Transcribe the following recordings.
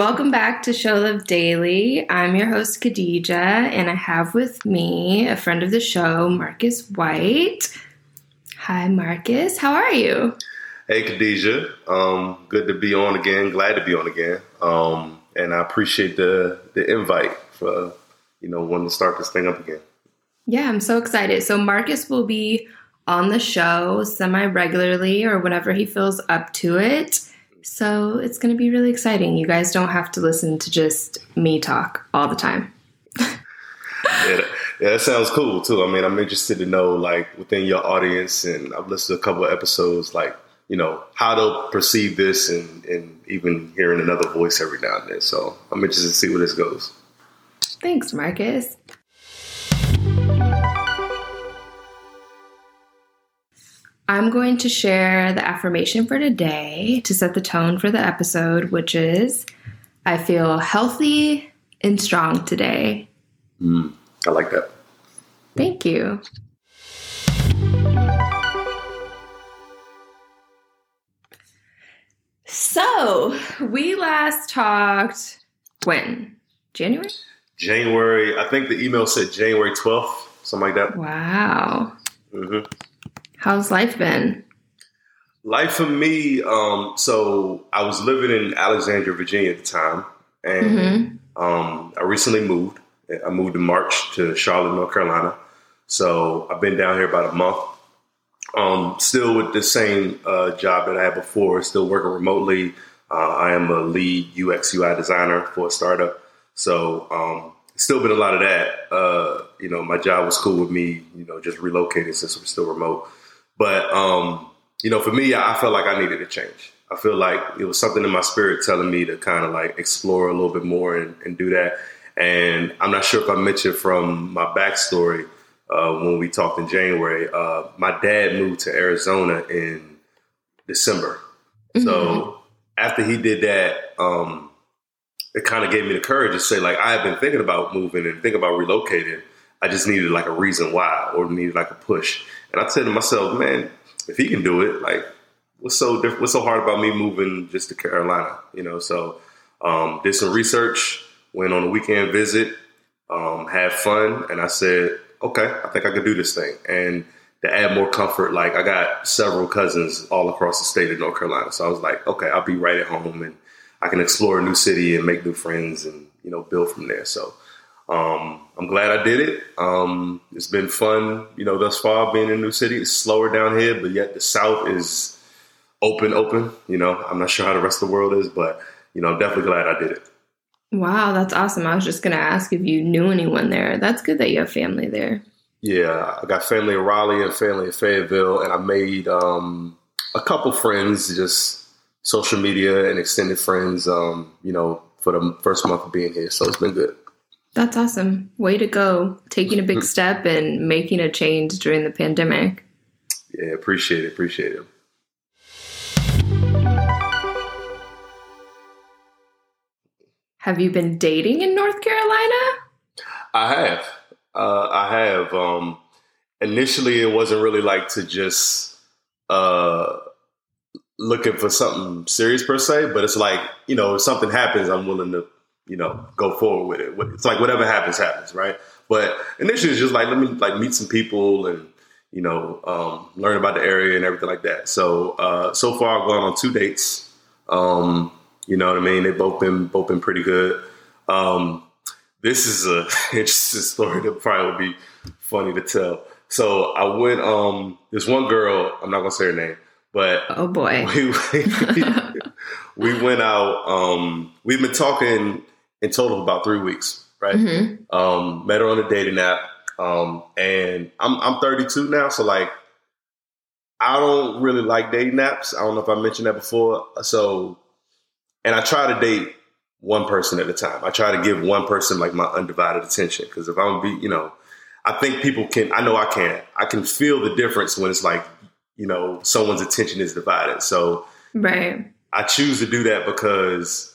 Welcome back to Show Love Daily. I'm your host, Khadija, and I have with me a friend of the show, Marcus White. Hi, Marcus. How are you? Hey, Khadija. Um, good to be on again. Glad to be on again. Um, and I appreciate the the invite for you know wanting to start this thing up again. Yeah, I'm so excited. So Marcus will be on the show semi regularly or whenever he feels up to it. So it's going to be really exciting. You guys don't have to listen to just me talk all the time. yeah, that, yeah, that sounds cool too. I mean, I'm interested to know, like, within your audience, and I've listened to a couple of episodes, like, you know, how they'll perceive this and, and even hearing another voice every now and then. So I'm interested to see where this goes. Thanks, Marcus. I'm going to share the affirmation for today to set the tone for the episode, which is I feel healthy and strong today. Mm, I like that. Thank you. So, we last talked when? January? January, I think the email said January 12th, something like that. Wow. Mm-hmm. How's life been? Life for me, um, so I was living in Alexandria, Virginia at the time, and mm-hmm. um, I recently moved. I moved in March to Charlotte, North Carolina. So I've been down here about a month. Um, still with the same uh, job that I had before, still working remotely. Uh, I am a lead UX UI designer for a startup. So um, still been a lot of that. Uh, you know, my job was cool with me, you know, just relocating since we're still remote. But um, you know, for me, I felt like I needed a change. I feel like it was something in my spirit telling me to kind of like explore a little bit more and, and do that. And I'm not sure if I mentioned from my backstory uh, when we talked in January. Uh, my dad moved to Arizona in December, mm-hmm. so after he did that, um, it kind of gave me the courage to say, like, I have been thinking about moving and thinking about relocating. I just needed like a reason why, or needed like a push. And I said to myself, man, if he can do it, like, what's so diff- what's so hard about me moving just to Carolina? You know, so um, did some research, went on a weekend visit, um, had fun, and I said, okay, I think I could do this thing. And to add more comfort, like I got several cousins all across the state of North Carolina, so I was like, okay, I'll be right at home, and I can explore a new city and make new friends, and you know, build from there. So um, I'm glad I did it. Um, it's been fun, you know, thus far being in a new city. It's slower down here, but yet the South is open, open. You know, I'm not sure how the rest of the world is, but you know, I'm definitely glad I did it. Wow, that's awesome. I was just going to ask if you knew anyone there. That's good that you have family there. Yeah, I got family in Raleigh and family in Fayetteville, and I made um, a couple friends, just social media and extended friends, um, you know, for the first month of being here. So it's been good. That's awesome. Way to go. Taking a big step and making a change during the pandemic. Yeah, appreciate it. Appreciate it. Have you been dating in North Carolina? I have. Uh, I have. Um, initially, it wasn't really like to just uh, looking for something serious per se, but it's like, you know, if something happens, I'm willing to you know, go forward with it. It's like whatever happens, happens, right? But initially, it's just like let me like meet some people and you know um, learn about the area and everything like that. So uh, so far, I've gone on two dates. Um, you know what I mean? They've both been both been pretty good. Um, this is a interesting story that probably would be funny to tell. So I went. Um, there's one girl. I'm not gonna say her name, but oh boy, we, we, we went out. Um, we've been talking in total about three weeks, right? Mm-hmm. Um, met her on a dating app. Um, and I'm, I'm 32 now. So like, I don't really like dating apps. I don't know if I mentioned that before. So, and I try to date one person at a time. I try to give one person like my undivided attention. Cause if I'm be, you know, I think people can, I know I can, I can feel the difference when it's like, you know, someone's attention is divided. So, right. I choose to do that because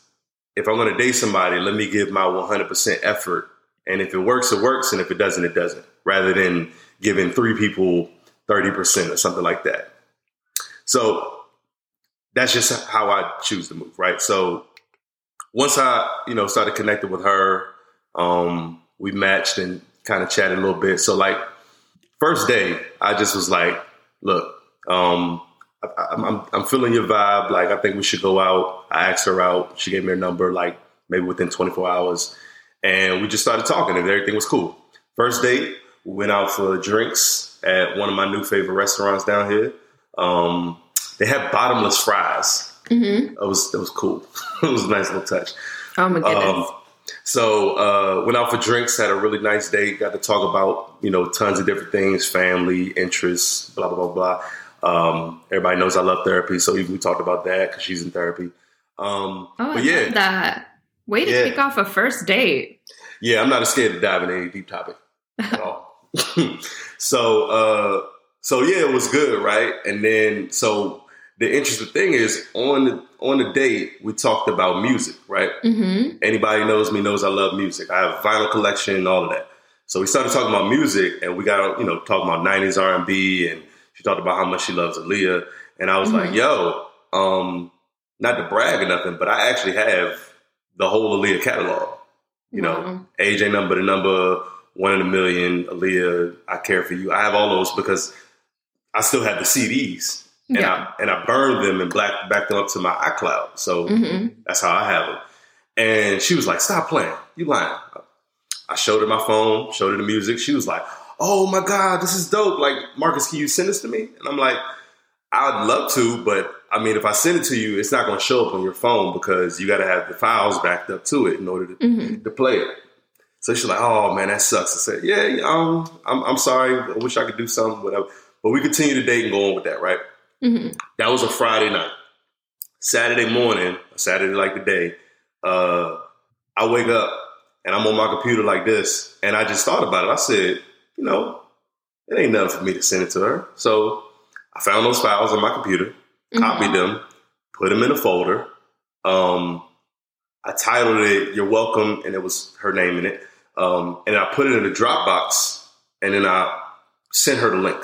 if I'm going to date somebody, let me give my 100% effort. And if it works, it works. And if it doesn't, it doesn't. Rather than giving three people 30% or something like that. So that's just how I choose to move, right? So once I, you know, started connecting with her, um, we matched and kind of chatted a little bit. So like first day, I just was like, look, um, I, am I'm feeling your vibe. Like, I think we should go out. I asked her out. She gave me her number, like maybe within 24 hours. And we just started talking and everything was cool. First date, we went out for drinks at one of my new favorite restaurants down here. Um, they had bottomless fries. Mm-hmm. It was it was cool. it was a nice little touch. Oh my goodness. Um, so uh, went out for drinks, had a really nice date. Got to talk about you know tons of different things, family, interests, blah blah blah blah. Um, everybody knows I love therapy, so we talked about that because she's in therapy. Um, oh, but yeah, that way to yeah. kick off a first date. Yeah, I'm not scared to dive into any deep topic at all. so, uh, so yeah, it was good, right? And then, so the interesting thing is on the on the date we talked about music, right? Mm-hmm. Anybody knows me knows I love music. I have vinyl collection, and all of that. So we started talking about music, and we got on, you know talking about '90s R&B and she talked about how much she loves Aaliyah, and I was mm-hmm. like, "Yo, um, not to brag or nothing, but I actually have the whole Aaliyah catalog. You know, AJ number, the number, one in a million, Aaliyah, I care for you. I have all those because I still have the CDs, and yeah. I and I burned them and black backed them up to my iCloud. So mm-hmm. that's how I have them. And she was like, "Stop playing, you lying." I showed her my phone, showed her the music. She was like, oh my God, this is dope. Like, Marcus, can you send this to me? And I'm like, I'd love to, but I mean, if I send it to you, it's not going to show up on your phone because you got to have the files backed up to it in order to, mm-hmm. to play it. So she's like, "Oh man, that sucks." I said, "Yeah, um, I'm, I'm sorry. I wish I could do something, whatever." But we continue to date and go on with that, right? Mm-hmm. That was a Friday night. Saturday morning, Saturday like the day, uh, I wake up and I'm on my computer like this, and I just thought about it. I said, you know, it ain't nothing for me to send it to her. So I found those files on my computer, mm-hmm. copied them, put them in a folder. Um, I titled it "You're Welcome," and it was her name in it. Um, and I put it in a Dropbox, and then I sent her the link.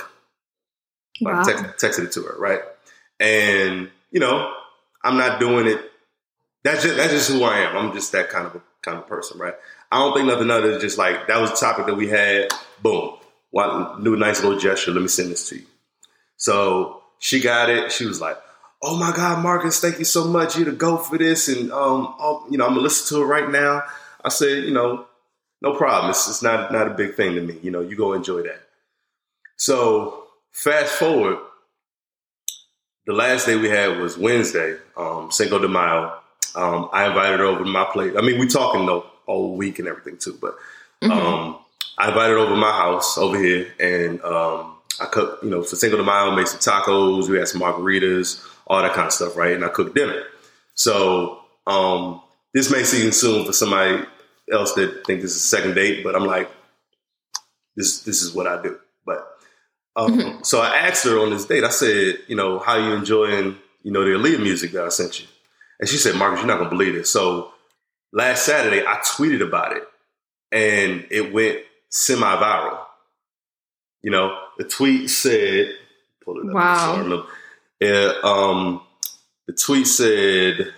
Wow. Text, texted it to her, right? And you know, I'm not doing it. That's just that's just who I am. I'm just that kind of a kind of person, right? I don't think nothing other than just like that was a topic that we had. Boom, one do a nice little gesture. Let me send this to you. So she got it. She was like, "Oh my God, Marcus, thank you so much. You to go for this, and um, I'll, you know, I'm gonna listen to it right now." I said, "You know, no problem. It's, it's not not a big thing to me. You know, you go enjoy that." So fast forward, the last day we had was Wednesday, um, Cinco de Mayo. Um, I invited her over to my place. I mean, we talking though all week and everything too, but mm-hmm. um, I invited her over my house over here, and um, I cooked, you know, for Cinco de Mayo, made some tacos. We had some margaritas, all that kind of stuff, right? And I cooked dinner. So um, this may seem soon for somebody else that think this is a second date, but I'm like, this this is what I do. Um, mm-hmm. so I asked her on this date. I said, you know, how you enjoying, you know, the Aaliyah music that I sent you? And she said, Marcus, you're not gonna believe it. So last Saturday, I tweeted about it, and it went semi-viral. You know, the tweet said, "Pull it up." Wow. It, um, the tweet said,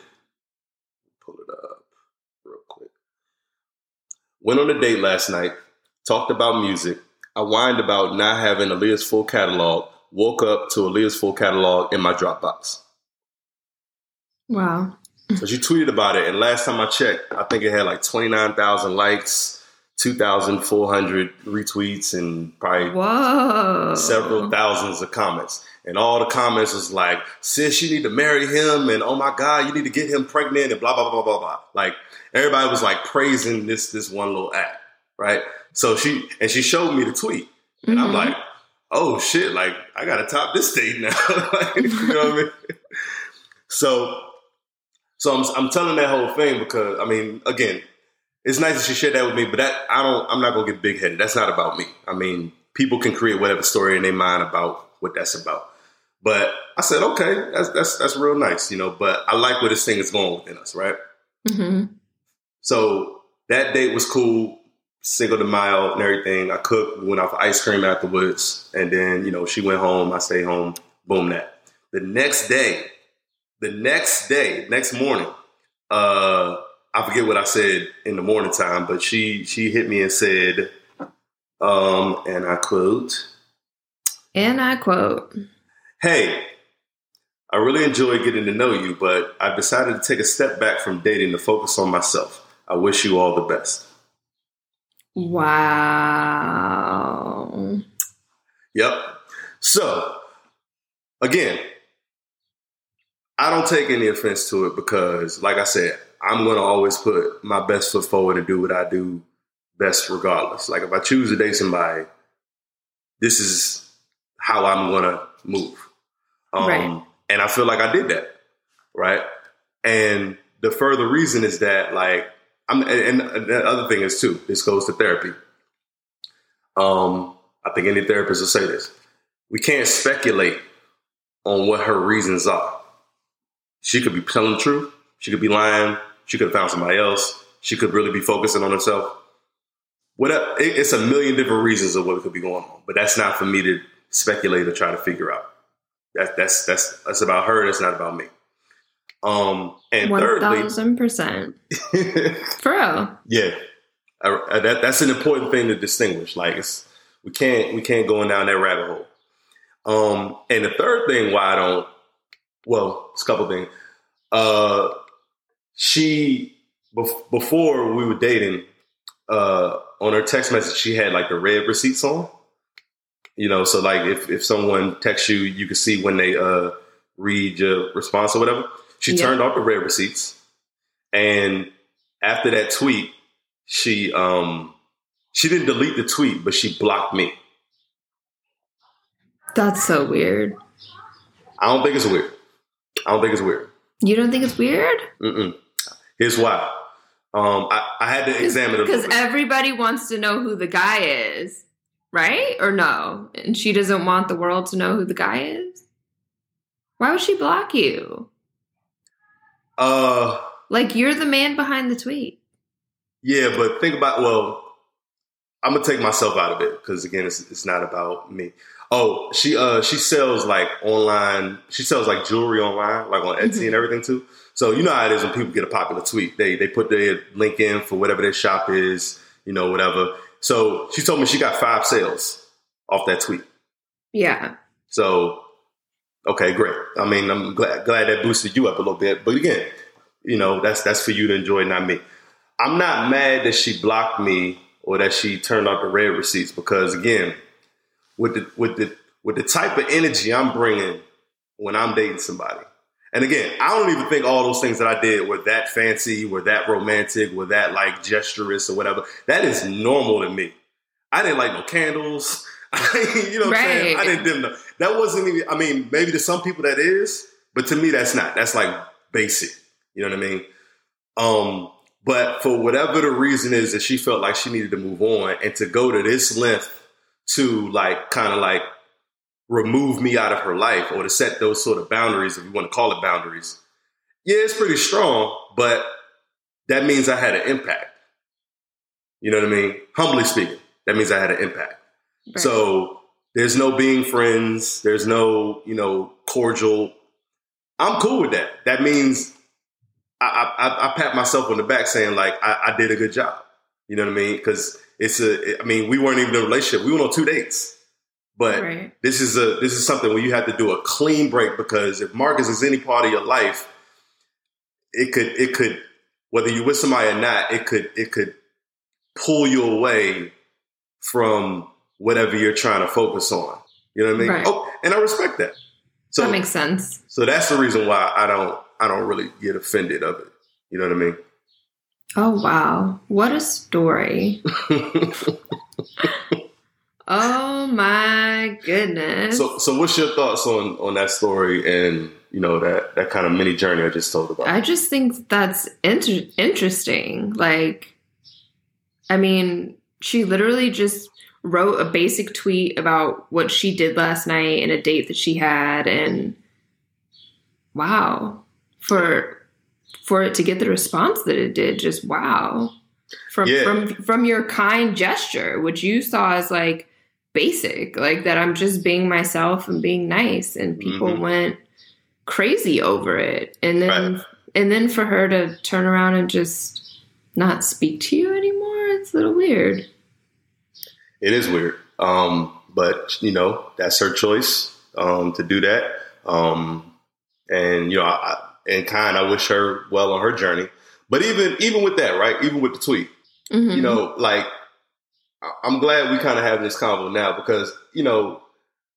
"Pull it up real quick." Went on a date last night. Talked about music. I whined about not having Aaliyah's full catalog. Woke up to Aaliyah's full catalog in my Dropbox. Wow. so she tweeted about it, and last time I checked, I think it had like twenty nine thousand likes, two thousand four hundred retweets, and probably Whoa. several thousands of comments. And all the comments was like, "Sis, you need to marry him," and "Oh my God, you need to get him pregnant," and blah blah blah blah blah. Like everybody was like praising this this one little act, right? So she and she showed me the tweet, and mm-hmm. I'm like, "Oh shit!" Like I got to top this date now. like, you know what I mean? So so I'm, I'm telling that whole thing because I mean, again, it's nice that she shared that with me, but that I don't. I'm not gonna get big headed. That's not about me. I mean, people can create whatever story in their mind about what that's about. But I said, okay, that's that's that's real nice, you know. But I like where this thing is going within us, right? Mm-hmm. So that date was cool. Cinco de Mayo and everything. I cooked, we went out for ice cream afterwards, and then you know she went home. I stayed home. Boom, that. The next day, the next day, next morning, uh, I forget what I said in the morning time, but she she hit me and said, um, and I quote, and I quote, "Hey, I really enjoy getting to know you, but I've decided to take a step back from dating to focus on myself. I wish you all the best." Wow. Yep. So, again, I don't take any offense to it because, like I said, I'm going to always put my best foot forward and do what I do best, regardless. Like, if I choose to date somebody, this is how I'm going to move. Um, right. And I feel like I did that. Right. And the further reason is that, like, I'm, and, the other thing is too, this goes to therapy. Um, I think any therapist will say this. We can't speculate on what her reasons are. She could be telling the truth. She could be lying. She could have found somebody else. She could really be focusing on herself. Whatever, it's a million different reasons of what could be going on, but that's not for me to speculate or try to figure out. That, that's that's that's about her. That's not about me. Um, and 1, thirdly, thousand percent, for real. Yeah, I, I, that, that's an important thing to distinguish. Like, we can't we can't go down that rabbit hole. Um, and the third thing why I don't, well, it's a couple things. Uh, she bef- before we were dating, uh, on her text message, she had like the read receipts on. You know, so like if if someone texts you, you can see when they uh read your response or whatever. She yeah. turned off the read receipts, and after that tweet, she um she didn't delete the tweet, but she blocked me. That's so weird. I don't think it's weird. I don't think it's weird. You don't think it's weird? Mm-mm. Here's why. Um, I, I had to examine it because everybody wants to know who the guy is, right? Or no? And she doesn't want the world to know who the guy is. Why would she block you? Uh, like you're the man behind the tweet. Yeah, but think about well, I'm gonna take myself out of it because again, it's it's not about me. Oh, she uh she sells like online. She sells like jewelry online, like on Etsy mm-hmm. and everything too. So you know how it is when people get a popular tweet. They they put their link in for whatever their shop is, you know, whatever. So she told me she got five sales off that tweet. Yeah. So Okay, great. I mean, I'm glad glad that boosted you up a little bit. But again, you know, that's that's for you to enjoy, not me. I'm not mad that she blocked me or that she turned off the read receipts because again, with the with the with the type of energy I'm bringing when I'm dating somebody. And again, I don't even think all those things that I did were that fancy, were that romantic, were that like gesturous or whatever. That is normal to me. I didn't like no candles. you know what right. I'm saying? I didn't them. That wasn't even, I mean, maybe to some people that is, but to me, that's not. That's like basic. You know what I mean? Um, but for whatever the reason is that she felt like she needed to move on and to go to this length to like kind of like remove me out of her life or to set those sort of boundaries, if you want to call it boundaries. Yeah, it's pretty strong, but that means I had an impact. You know what I mean? Humbly speaking, that means I had an impact. Right. So there's no being friends. There's no, you know, cordial. I'm cool with that. That means I, I, I pat myself on the back saying like I, I, did a good job. You know what I mean? Because it's a. I mean, we weren't even in a relationship. We went on two dates. But right. this is a this is something where you have to do a clean break because if Marcus is any part of your life, it could it could whether you're with somebody or not, it could it could pull you away from whatever you're trying to focus on. You know what I mean? Right. Oh, and I respect that. So that makes sense. So that's the reason why I don't I don't really get offended of it. You know what I mean? Oh wow. What a story. oh my goodness. So so what's your thoughts on on that story and you know that that kind of mini journey I just told about? I just think that's inter- interesting. Like I mean, she literally just wrote a basic tweet about what she did last night and a date that she had and wow for for it to get the response that it did, just wow. From Yeah. from from your kind gesture, which you saw as like basic, like that I'm just being myself and being nice, and people Mhm. went crazy over it, and then Right. and then for her to turn around and just not speak to you anymore, it's a little weird. It is weird. Um, but you know, that's her choice um, to do that. Um, and you know, I, I, and kind, I wish her well on her journey. But even even with that, right? Even with the tweet, Mhm. you know, like I'm glad we kind of have this convo now because you know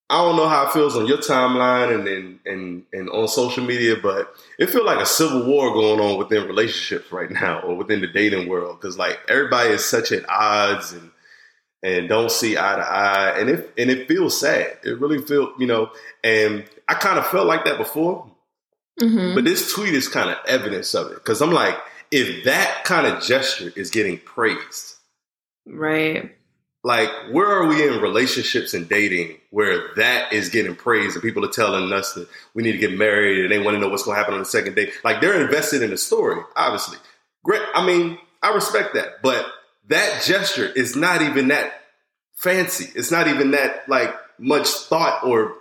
I don't know how it feels on your timeline and and and, and on social media, but it feels like a civil war going on within relationships right now or within the dating world because like everybody is such at odds and and don't see eye to eye and it and it feels sad. It really feels you know, and I kind of felt like that before, Mhm. but this tweet is kind of evidence of it because I'm like, if that kind of gesture is getting praised, right. like where are we in relationships and dating where that is getting praised and people are telling us that we need to get married and they want to know what's going to happen on the second date? Like they're invested in the story, obviously. Great. I mean, I respect that, but that gesture is not even that fancy. It's not even that like much thought or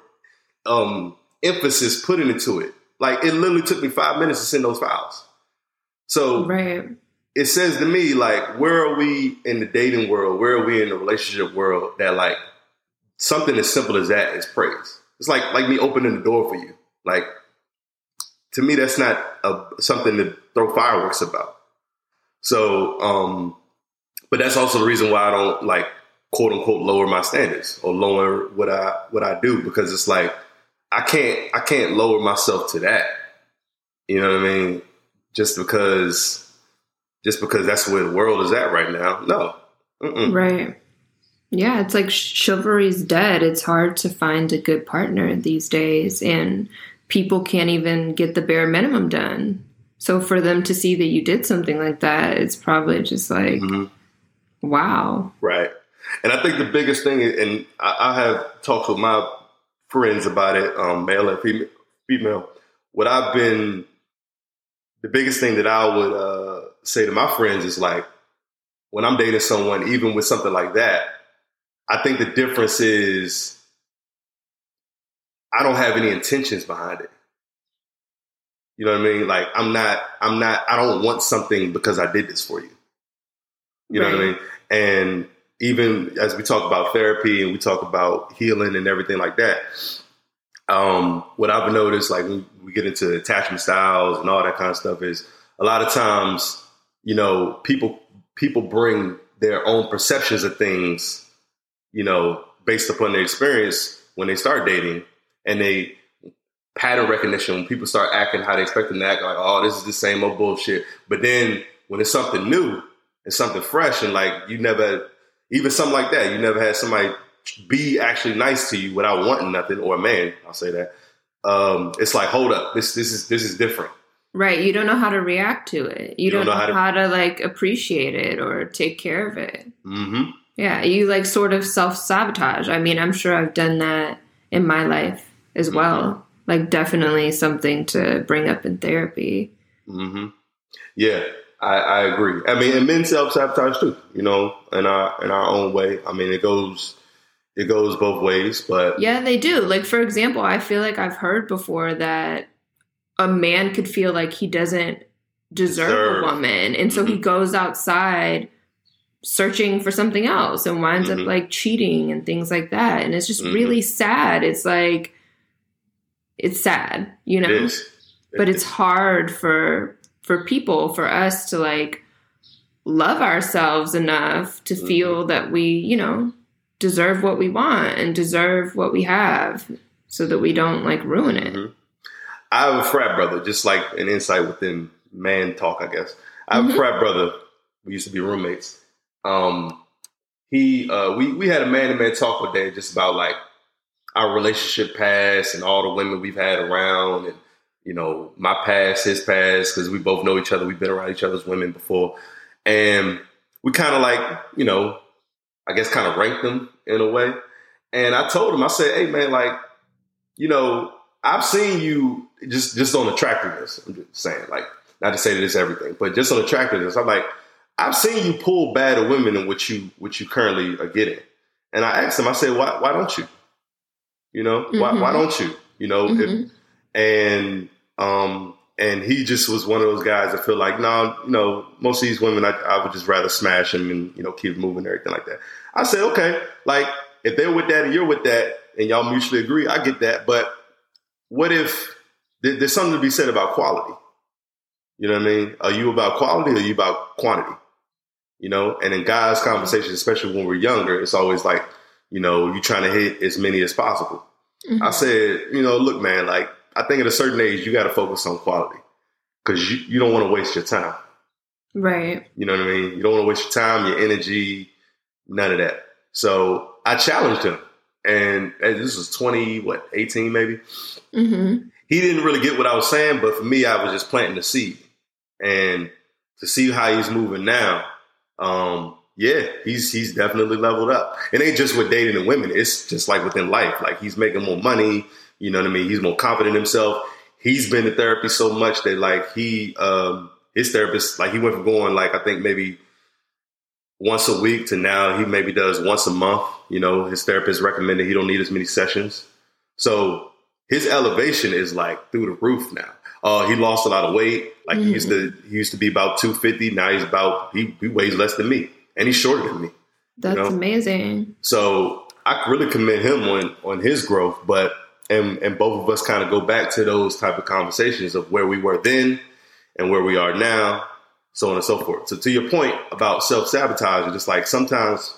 um emphasis put into it. Like it literally took me five minutes to send those files. So Right. it says to me like where are we in the dating world where are we in the relationship world that like something as simple as that is praise it's like like me opening the door for you like to me that's not a, something to throw fireworks about so um but that's also the reason why i don't like quote unquote lower my standards or lower what i what i do because it's like i can't i can't lower myself to that you know what i mean just because just because that's where the world is at right now. No. Mm-mm. Right. Yeah, it's like chivalry's dead. It's hard to find a good partner these days, and people can't even get the bare minimum done. So for them to see that you did something like that, it's probably just like, Mhm. Wow. Right. And I think the biggest thing, and I, I have talked with my friends about it, um, male and female, female. What I've been, the biggest thing that I would uh, say to my friends is like, when I'm dating someone, even with something like that, I think the difference is I don't have any intentions behind it. You know what I mean? Like I'm not, I'm not, I don't want something because I did this for you. You know what I mean? And even as we talk about therapy and we talk about healing and everything like that, um, what I've noticed, like when we get into attachment styles and all that kind of stuff, is a lot of times, you know, people people bring their own perceptions of things, you know, based upon their experience when they start dating, and they pattern recognition when people start acting how they expect them to act, like, oh, this is the same old bullshit. But then when it's something new and something fresh, and like you never, even something like that, you never had somebody be actually nice to you without wanting nothing, or a man, I'll say that. Um, it's like, hold up, this this is this is different. Right. You don't know how to react to it. You, don't, know, how, to... like appreciate it or take care of it. Mm-hmm. Yeah. You like sort of self sabotage. I mean, I'm sure I've done that in my life as Mm-hmm. well. Like, definitely something to bring up in therapy. Mm-hmm. Yeah, I, I agree. I mean, and men self sabotage too. You know, in our in our own way. I mean, it goes it goes both ways. But Yeah, they do. Like, for example, I feel like I've heard before that a man could feel like he doesn't deserve, Deserve. a woman. And so he Mhm. goes outside searching for something else and winds Mhm. up like cheating and things like that. And it's just Mhm. really sad. It's like, it's sad, you know? it is. but It it's is. hard for for people for us to like love ourselves enough to Mhm. feel that we you know deserve what we want and deserve what we have so that we don't like ruin it Mhm. I have a frat brother, just like an insight within man talk, I guess. I have Mhm. a frat brother. We used to be roommates. Um, he, uh, we we had a man to man talk one day, just about like our relationship past and all the women we've had around, and you know my past, his past, because we both know each other. We've been around each other's women before, and we kind of like you know, I guess kind of ranked them in a way. And I told him, I said, "Hey man, like, you know, I've seen you just just on attractiveness. I'm just saying, like, not to say that it's everything, but just on attractiveness. I'm like, I've seen you pull bad of women in what you what you currently are getting. And I asked him, I said, why why don't you? You know, mm-hmm. why why mm-hmm. don't you? You know, mm-hmm. if, and um and he just was one of those guys that feel like, no, nah, you know, most of these women, I, I, would just rather smash them and you know keep moving and everything like that. I said, okay, like if they're with that and you're with that, and y'all mutually agree, I get that. But what if there's something to be said about quality? You know what I mean? Are you about quality or are you about quantity? You know, and in guys' conversations, especially when we're younger, it's always like, you know, you're trying to hit as many as possible. Mm-hmm. I said, you know, look, man, like I think at a certain age you got to focus on quality because you, you don't want to waste your time. Right. You know what I mean? You don't want to waste your time, your energy, none of that. So I challenged him, and, and this was twenty, what, eighteen maybe. Mm-hmm. He didn't really get what I was saying, but for me, I was just planting the seed, and to see how he's moving now, um, yeah, he's he's definitely leveled up. And it ain't just with dating and women; it's just like within life. Like he's making more money. You know what I mean? He's more confident in himself. He's been to therapy so much that like he, um, his therapist, like he went from going like I think maybe once a week to now he maybe does once a month. You know, his therapist recommended he don't need as many sessions. So his elevation is like through the roof now. Uh, he lost a lot of weight. Like mm-hmm. he used to, he used to be about two fifty. Now he's about he, he weighs less than me, and he's shorter than me. That's you know? amazing. So I really commend him on on his growth. But and and both of us kind of go back to those type of conversations of where we were then and where we are now, so on and so forth. So to your point about self sabotage, just like sometimes,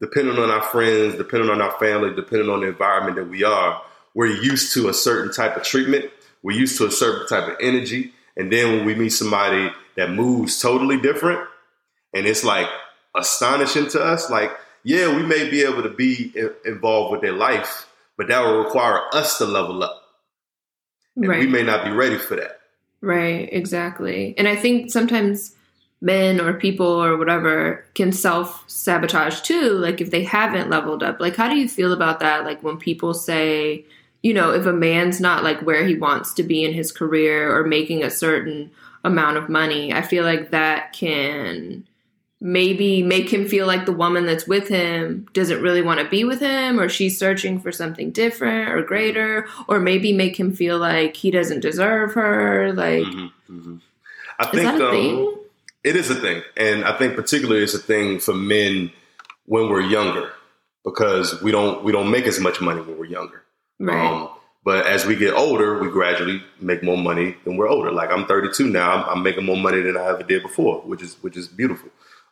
depending on our friends, depending on our family, depending on the environment that we are, we're used to a certain type of treatment. We're used to a certain type of energy, and then when we meet somebody that moves totally different, and it's like astonishing to us, like yeah, we may be able to be involved with their life but that will require us to level up. And right. we may not be ready for that. Right, exactly. And I think sometimes men or people or whatever can self sabotage too, like if they haven't leveled up. Like, how do you feel about that? Like, when people say, you know, if a man's not like where he wants to be in his career or making a certain amount of money, I feel like that can maybe make him feel like the woman that's with him doesn't really want to be with him or she's searching for something different or greater or maybe make him feel like he doesn't deserve her like mm-hmm, mm-hmm. i think um, it is a thing and i think particularly it's a thing for men when we're younger because we don't we don't make as much money when we're younger right um, but as we get older, we gradually make more money than we're older. Like I'm 32 now, I'm, I'm making more money than I ever did before, which is which is beautiful.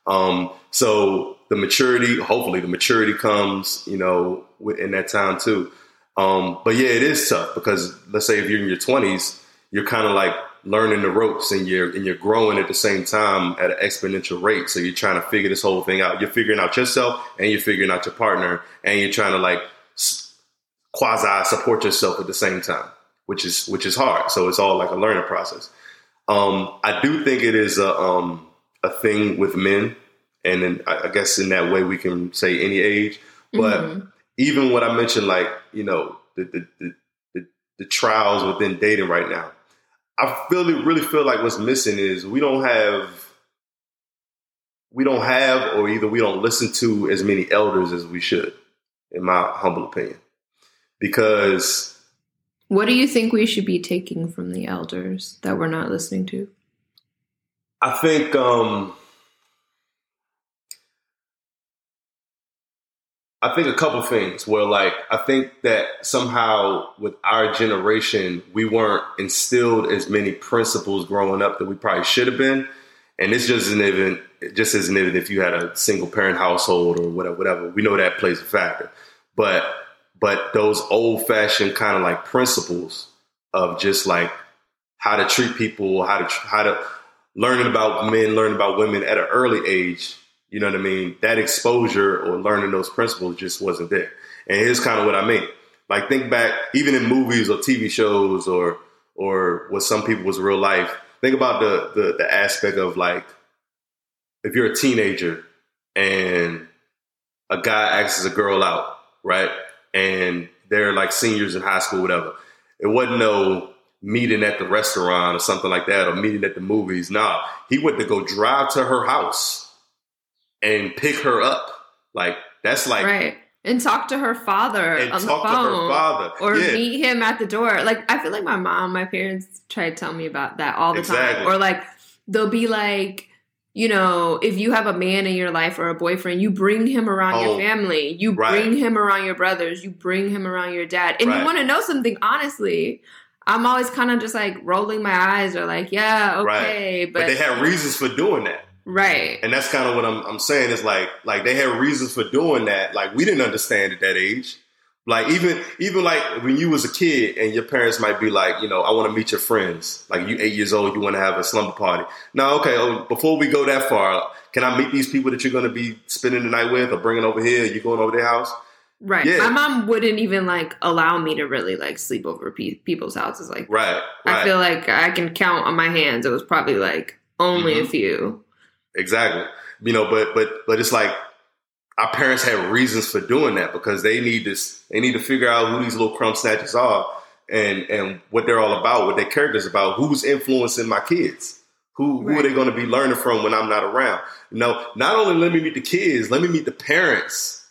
Um, so the maturity, hopefully the maturity comes, you know, in that time too. Um, but yeah, it is tough because let's say if you're in your twenties, you're kind of like learning the ropes and you're and you're growing at the same time at an exponential rate. So you're trying to figure this whole thing out. You're figuring out yourself and you're figuring out your partner and you're trying to like quasi support yourself at the same time, which is which is hard. So it's all like a learning process. Um, I do think it is a um, a thing with men, and then I guess in that way we can say any age. But mm-hmm. even what I mentioned, like you know, the the, the the, the trials within dating right now, I feel really feel like what's missing is we don't have we don't have, or either we don't listen to as many elders as we should, in my humble opinion, because. What do you think we should be taking from the elders that we're not listening to? I think um, I think a couple things where like I think that somehow with our generation we weren't instilled as many principles growing up that we probably should have been. And this just isn't even just isn't even if you had a single parent household or whatever, whatever. We know that plays a factor. But but those old fashioned kind of like principles of just like how to treat people, how to how to learning about men, learning about women at an early age, you know what I mean? That exposure or learning those principles just wasn't there. And here's kind of what I mean. Like think back, even in movies or TV shows or or what some people was real life. Think about the, the the aspect of like if you're a teenager and a guy asks a girl out, right? And they're like seniors in high school, whatever. It wasn't no meeting at the restaurant or something like that, or meeting at the movies. Nah, he went to go drive to her house and pick her up. Like that's like right and talk to her father and on the talk to phone her father. or Yeah. meet him at the door. Like I feel like my mom, my parents try to tell me about that all the Exactly. time. Or like they'll be like, you know, if you have a man in your life or a boyfriend, you bring him around Oh, your family. You right. bring him around your brothers. You bring him around your dad. And Right. you want to know something honestly. I'm always kind of just like rolling my eyes or like, yeah, okay, but, they had reasons for doing that. right. And that's kind of what I'm, I'm saying is like, like they had reasons for doing that. Like we didn't understand at that age. Like even, even like when you was a kid and your parents might be like, you know, I want to meet your friends. Like you eight years old, you want to have a slumber party. Now, okay, oh, before we go that far, can I meet these people that you're going to be spending the night with or bringing over here? You going over their house? Right. Yeah. My mom wouldn't even like allow me to really like sleep over pe- people's houses. Like Right. Right. I feel like I can count on my hands. It was probably like only a Mhm. few. Exactly. You know, but but but it's like our parents had reasons for doing that because they need this they need to figure out who these little crumb snatchers are and and what they're all about, what their characters about, who's influencing my kids. Who who are they going to be learning from when I'm not around? You know, not only let me meet the kids, let me meet the parents.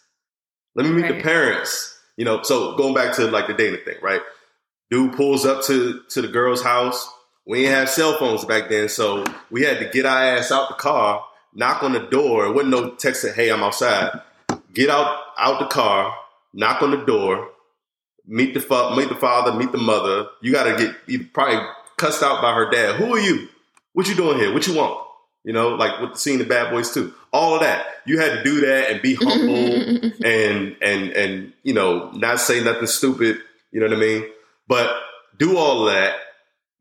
Let me meet the parents. You know, so going back to like the dating thing, right? Dude pulls up to to the girl's house. We didn't have cell phones back then, so we had to get our ass out the car, knock on the door. It wasn't no text that, hey, I'm outside. Get out out the car, knock on the door, meet the fa- meet the father, meet the mother. You got to get you probably cussed out by her dad. Who are you? What you doing here? What you want? You know, like with the scene of Bad Boys II. All of that. You had to do that and be humble and and and you know not say nothing stupid. You know what I mean? But do all of that.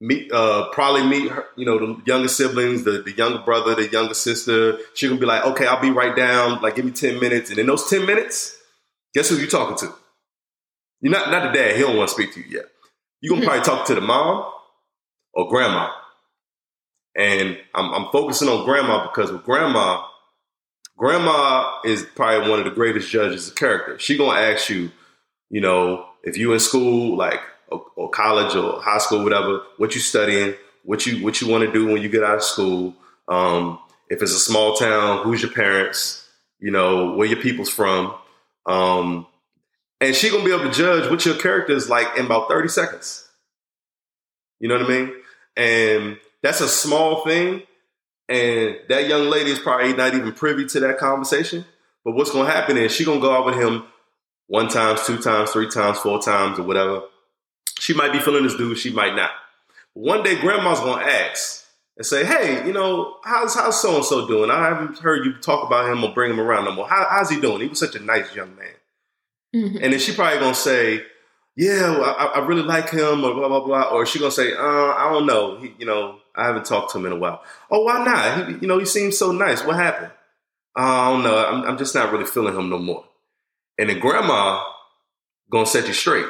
Meet uh, probably meet her, you know the younger siblings, the the younger brother, the younger sister. She gonna be like, okay, I'll be right down. Like, give me ten minutes, and in those ten minutes, guess who you talking to? You're not not the dad. He don't want to speak to you yet. You gonna probably talk to the mom or grandma. And I'm, I'm focusing on grandma because with grandma, grandma is probably one of the greatest judges of character. She gonna ask you, you know, if you in school, like or, college or high school, whatever, what you studying, what you what you want to do when you get out of school. Um, if it's a small town, who's your parents? You know, where your people's from. Um, and she gonna be able to judge what your character is like in about 30 seconds. You know what I mean? And that's a small thing. And that young lady is probably not even privy to that conversation. But what's gonna happen is she gonna go out with him one times, two times, three times, four times, or whatever. She might be feeling this dude, she might not. One day grandma's gonna ask and say, Hey, you know, how's how's so and so doing? I haven't heard you talk about him or bring him around no more. How, how's he doing? He was such a nice young man. Mhm. And then she probably gonna say, "Yeah, well, I, I really like him," or blah blah blah. Or she gonna say, uh, "I don't know. He, you know, I haven't talked to him in a while." Oh, why not? He, you know, he seems so nice. What happened? "Uh, I don't know. I'm, I'm just not really feeling him no more. And then grandma gonna set you straight.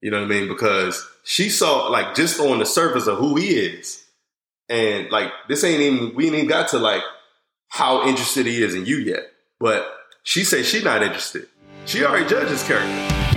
You know what I mean? Because she saw like just on the surface of who he is, and like this ain't even we ain't even got to like how interested he is in you yet. But she said she's not interested. She already judged his character.